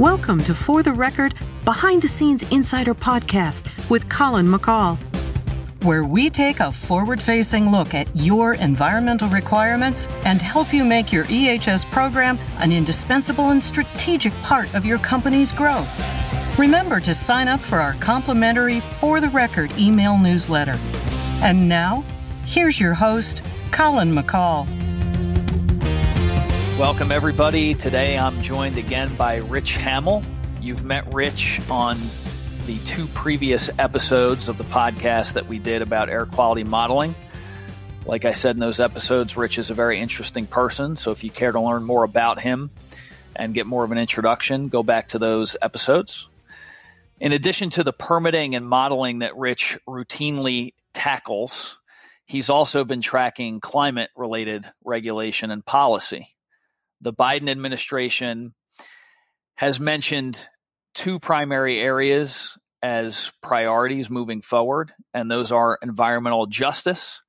Welcome to For the Record Behind the Scenes Insider Podcast with Colin McCall, where we take a forward facing look at your environmental requirements and help you make your EHS program an indispensable and strategic part of your company's growth. Remember to sign up for our complimentary For the Record email newsletter. And now, here's your host, Colin McCall. Welcome, everybody. Today I'm joined again by Rich Hamill. You've met Rich on the two previous episodes of the podcast that we did about air quality modeling. Like I said in those episodes, Rich is a very interesting person. So if you care to learn more about him and get more of an introduction, go back to those episodes. In addition to the permitting and modeling that Rich routinely tackles, he's also been tracking climate related regulation and policy the Biden administration has mentioned two primary areas as priorities moving forward, and those are environmental justice,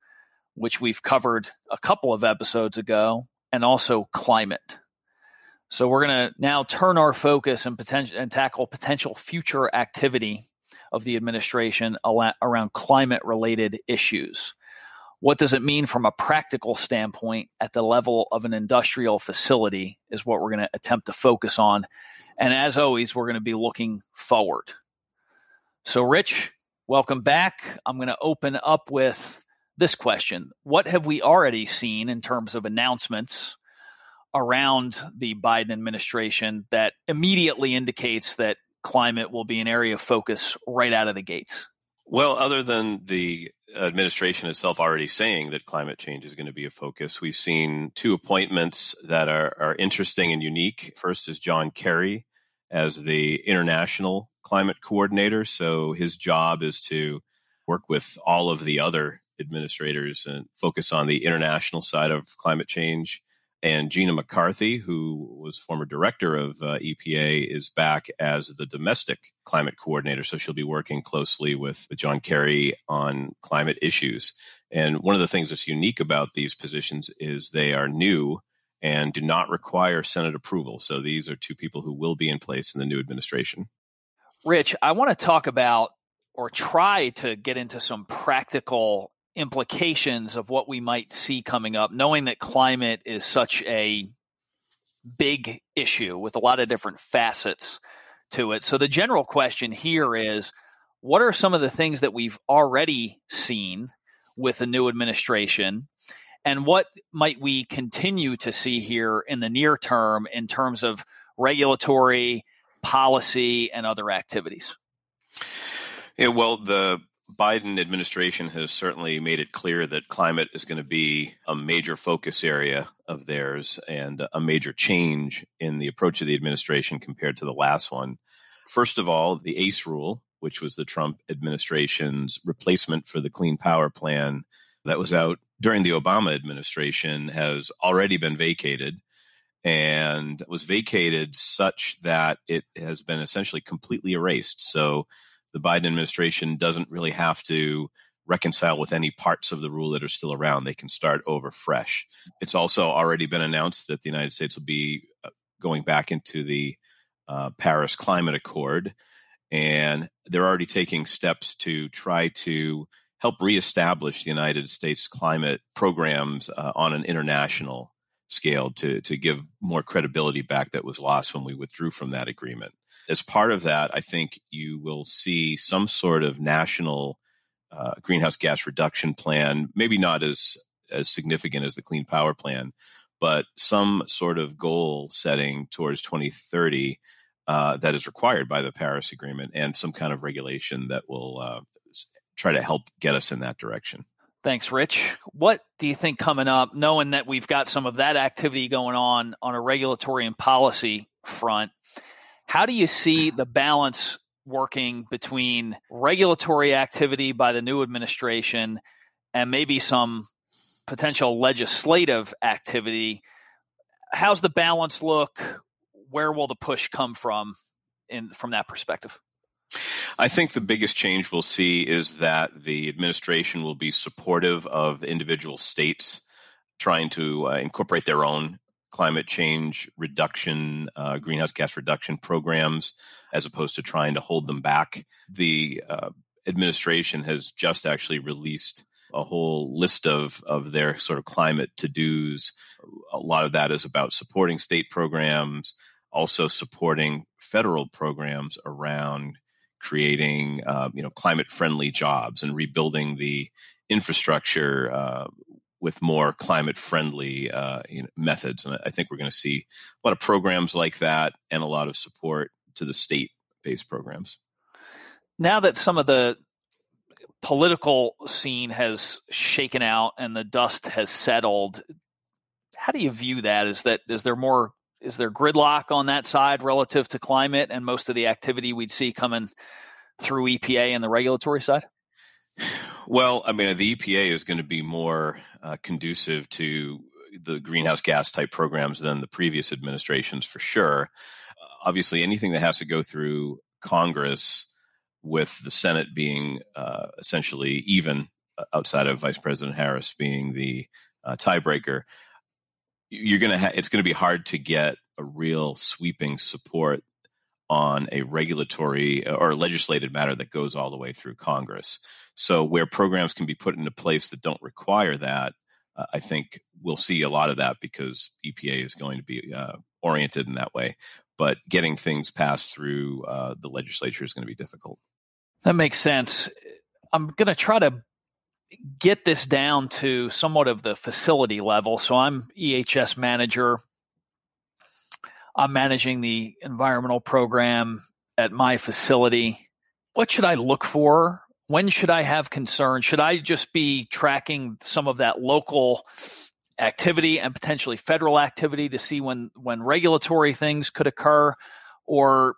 which we've covered a couple of episodes ago, and also climate. So we're going to now turn our focus and potential and tackle potential future activity of the administration around climate related issues. What does it mean from a practical standpoint at the level of an industrial facility is what we're going to attempt to focus on. And as always, we're going to be looking forward. So, Rich, welcome back. I'm going to open up with this question What have we already seen in terms of announcements around the Biden administration that immediately indicates that climate will be an area of focus right out of the gates? Well, other than the administration itself already saying that climate change is going to be a focus. We've seen two appointments that are, are interesting and unique. First is John Kerry as the international climate coordinator. So his job is to work with all of the other administrators and focus on the international side of climate change and Gina McCarthy, who was former director of uh, EPA, is back as the domestic climate coordinator. So she'll be working closely with, with John Kerry on climate issues. And one of the things that's unique about these positions is they are new and do not require Senate approval. So these are two people who will be in place in the new administration. Rich, I want to talk about or try to get into some practical implications of what we might see coming up, knowing that climate is such a big issue with a lot of different facets to it. So the general question here is what are some of the things that we've already seen with the new administration? And what might we continue to see here in the near term in terms of regulatory, policy, and other activities? Yeah, well, the Biden administration has certainly made it clear that climate is going to be a major focus area of theirs and a major change in the approach of the administration compared to the last one. First of all, the ACE rule, which was the Trump administration's replacement for the Clean Power Plan that was out during the Obama administration, has already been vacated and was vacated such that it has been essentially completely erased. So the Biden administration doesn't really have to reconcile with any parts of the rule that are still around. They can start over fresh. It's also already been announced that the United States will be uh, going back into the uh, Paris Climate Accord, and they're already taking steps to try to help reestablish the United States climate programs uh, on an international scale to to give more credibility back that was lost when we withdrew from that agreement as part of that, I think you will see some sort of national uh, greenhouse gas reduction plan, maybe not as as significant as the Clean Power Plan, but some sort of goal setting towards 2030 uh, that is required by the Paris Agreement, and some kind of regulation that will uh, try to help get us in that direction. Thanks, Rich. What do you think coming up, knowing that we've got some of that activity going on on a regulatory and policy front? How do you see the balance working between regulatory activity by the new administration and maybe some potential legislative activity? How's the balance look? Where will the push come from in from that perspective? I think the biggest change we'll see is that the administration will be supportive of individual states trying to uh, incorporate their own climate change reduction, uh, greenhouse gas reduction programs, as opposed to trying to hold them back. The uh, administration has just actually released a whole list of of their sort of climate to dos. A lot of that is about supporting state programs, also supporting federal programs around creating uh, you know climate friendly jobs and rebuilding the infrastructure uh, with more climate friendly uh, you know, methods. And I think we're going to see a lot of programs like that and a lot of support to the state based programs. Now that some of the political scene has shaken out and the dust has settled, how do you view that? Is that is there more is there gridlock on that side relative to climate and most of the activity we'd see coming through EPA and the regulatory side? Well, I mean, the EPA is going to be more uh, conducive to the greenhouse gas type programs than the previous administrations for sure. Uh, obviously, anything that has to go through Congress with the Senate being uh, essentially even uh, outside of Vice President Harris being the uh, tiebreaker, you're going to ha- it's going to be hard to get a real sweeping support on a regulatory uh, or legislated matter that goes all the way through Congress. So where programs can be put into place that don't require that, uh, I think we'll see a lot of that because EPA is going to be uh, oriented in that way. But getting things passed through uh, the legislature is going to be difficult. That makes sense. I'm going to try to get this down to somewhat of the facility level. So I'm EHS manager. I'm managing the environmental program at my facility. What should I look for? When should I have concerns? Should I just be tracking some of that local activity and potentially federal activity to see when when regulatory things could occur or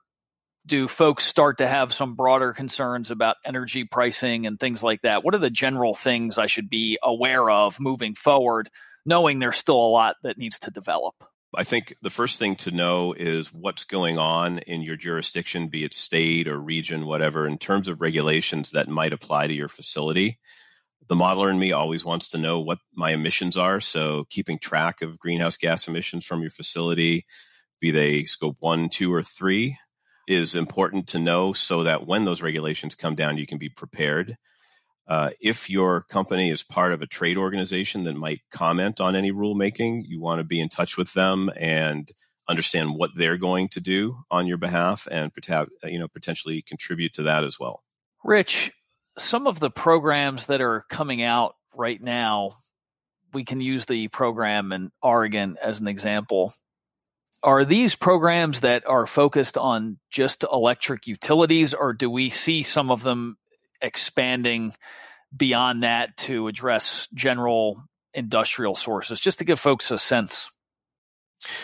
do folks start to have some broader concerns about energy pricing and things like that? What are the general things I should be aware of moving forward, knowing there's still a lot that needs to develop? I think the first thing to know is what's going on in your jurisdiction, be it state or region, whatever, in terms of regulations that might apply to your facility. The modeler in me always wants to know what my emissions are. So, keeping track of greenhouse gas emissions from your facility, be they scope one, two, or three, is important to know so that when those regulations come down, you can be prepared. Uh, if your company is part of a trade organization that might comment on any rulemaking, you want to be in touch with them and understand what they're going to do on your behalf and you know potentially contribute to that as well. Rich, some of the programs that are coming out right now, we can use the program in Oregon as an example. Are these programs that are focused on just electric utilities, or do we see some of them expanding beyond that to address general industrial sources, just to give folks a sense?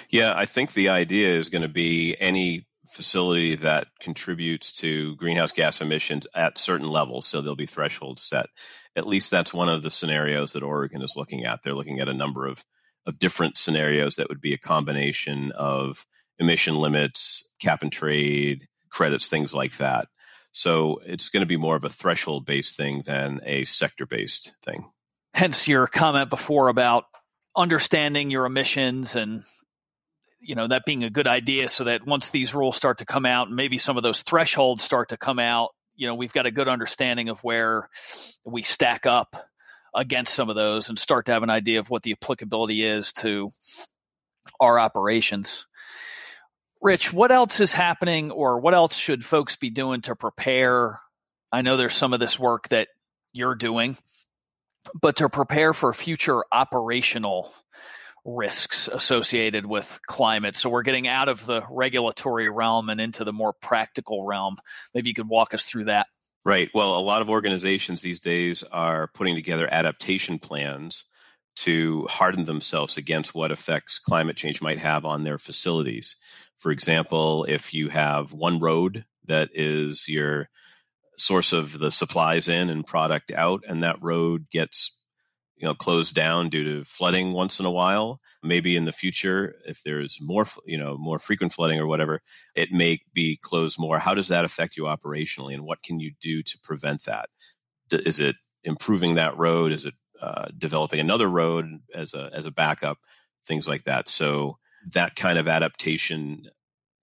Yeah, I think the idea is going to be any facility that contributes to greenhouse gas emissions at certain levels. So there'll be thresholds set. At least that's one of the scenarios that Oregon is looking at. They're looking at a number of, of different scenarios that would be a combination of emission limits, cap and trade, credits, things like that. So it's going to be more of a threshold based thing than a sector based thing. Hence your comment before about understanding your emissions and you know that being a good idea so that once these rules start to come out and maybe some of those thresholds start to come out you know we've got a good understanding of where we stack up against some of those and start to have an idea of what the applicability is to our operations Rich, what else is happening or what else should folks be doing to prepare? I know there's some of this work that you're doing, but to prepare for future operational risks associated with climate. So we're getting out of the regulatory realm and into the more practical realm. Maybe you could walk us through that. Right. Well, a lot of organizations these days are putting together adaptation plans to harden themselves against what effects climate change might have on their facilities. For example, if you have one road that is your source of the supplies in and product out, and that road gets you know closed down due to flooding once in a while maybe in the future if there's more you know more frequent flooding or whatever it may be closed more. How does that affect you operationally and what can you do to prevent that? Is it improving that road? Is it uh, developing another road as a as a backup things like that so that kind of adaptation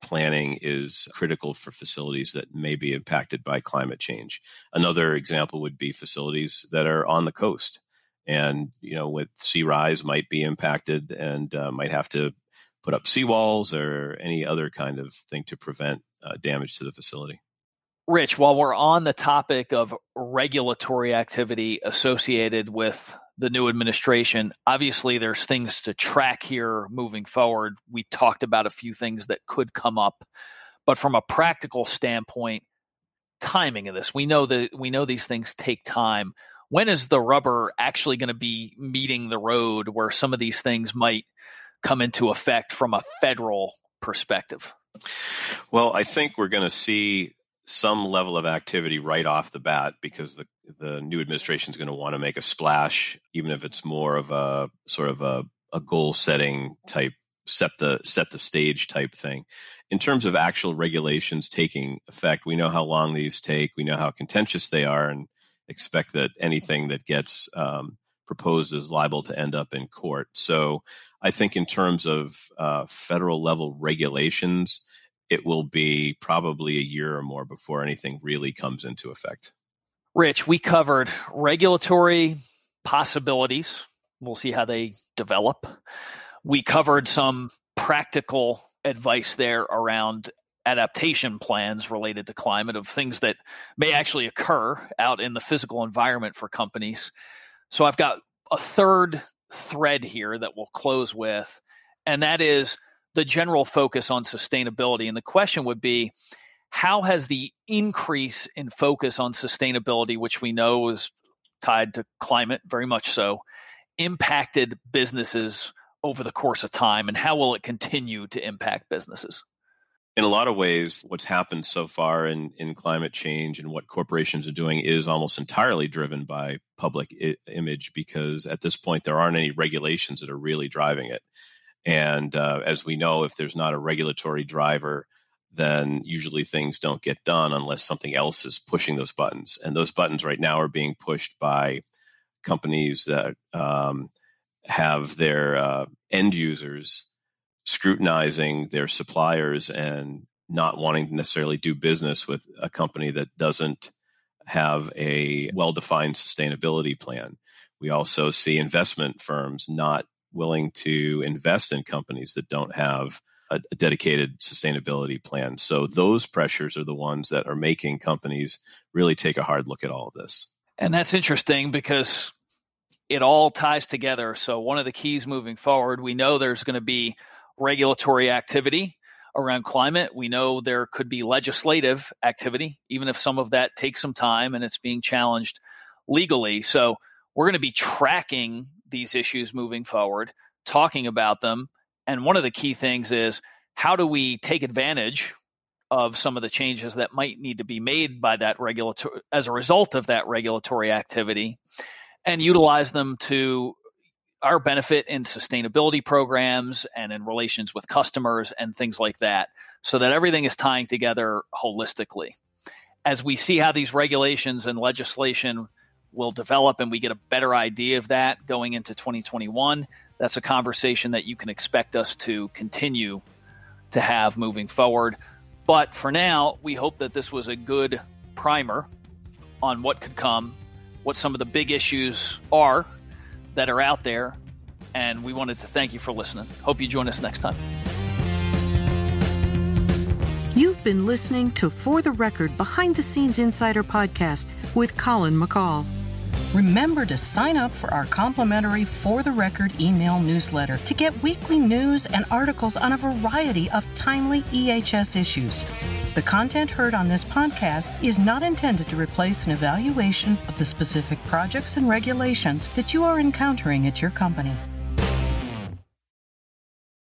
planning is critical for facilities that may be impacted by climate change. Another example would be facilities that are on the coast and, you know, with sea rise might be impacted and uh, might have to put up seawalls or any other kind of thing to prevent uh, damage to the facility. Rich, while we're on the topic of regulatory activity associated with the new administration, obviously there's things to track here moving forward. We talked about a few things that could come up, but from a practical standpoint, timing of this, we know that we know these things take time. When is the rubber actually going to be meeting the road where some of these things might come into effect from a federal perspective? Well, I think we're going to see some level of activity right off the bat because the the new administration is going to want to make a splash, even if it's more of a sort of a, a goal setting type set the set the stage type thing. In terms of actual regulations taking effect, we know how long these take. We know how contentious they are, and expect that anything that gets um, proposed is liable to end up in court. So, I think in terms of uh, federal level regulations, it will be probably a year or more before anything really comes into effect. Rich, we covered regulatory possibilities. We'll see how they develop. We covered some practical advice there around adaptation plans related to climate of things that may actually occur out in the physical environment for companies. So I've got a third thread here that we'll close with, and that is the general focus on sustainability. And the question would be how has the increase in focus on sustainability, which we know is tied to climate very much so, impacted businesses over the course of time? And how will it continue to impact businesses? in a lot of ways, what's happened so far in, in climate change and what corporations are doing is almost entirely driven by public I- image because at this point, there aren't any regulations that are really driving it. And uh, as we know, if there's not a regulatory driver, then usually things don't get done unless something else is pushing those buttons. And those buttons right now are being pushed by companies that um, have their uh, end users scrutinizing their suppliers and not wanting to necessarily do business with a company that doesn't have a well defined sustainability plan. We also see investment firms not willing to invest in companies that don't have a, a, dedicated sustainability plan. So those pressures are the ones that are making companies really take a hard look at all of this. And that's interesting because it all ties together. So one of the keys moving forward, we know there's going to be regulatory activity around climate. We know there could be legislative activity, even if some of that takes some time and it's being challenged legally. So we're going to be tracking these issues moving forward, talking about them. And one of the key things is how do we take advantage of some of the changes that might need to be made by that regulatory as a result of that regulatory activity and utilize them to our benefit in sustainability programs and in relations with customers and things like that so that everything is tying together holistically as we see how these regulations and legislation will develop and we get a better idea of that going into 2021, that's a conversation that you can expect us to continue to have moving forward. But for now, we hope that this was a good primer on what could come, what some of the big issues are that are out there. And we wanted to thank you for listening. Hope you join us next time. You've been listening to For the Record Behind the Scenes Insider podcast with Colin McCall. Remember to sign up for our complimentary For the Record email newsletter to get weekly news and articles on a variety of timely EHS issues. The content heard on this podcast is not intended to replace an evaluation of the specific projects and regulations that you are encountering at your company.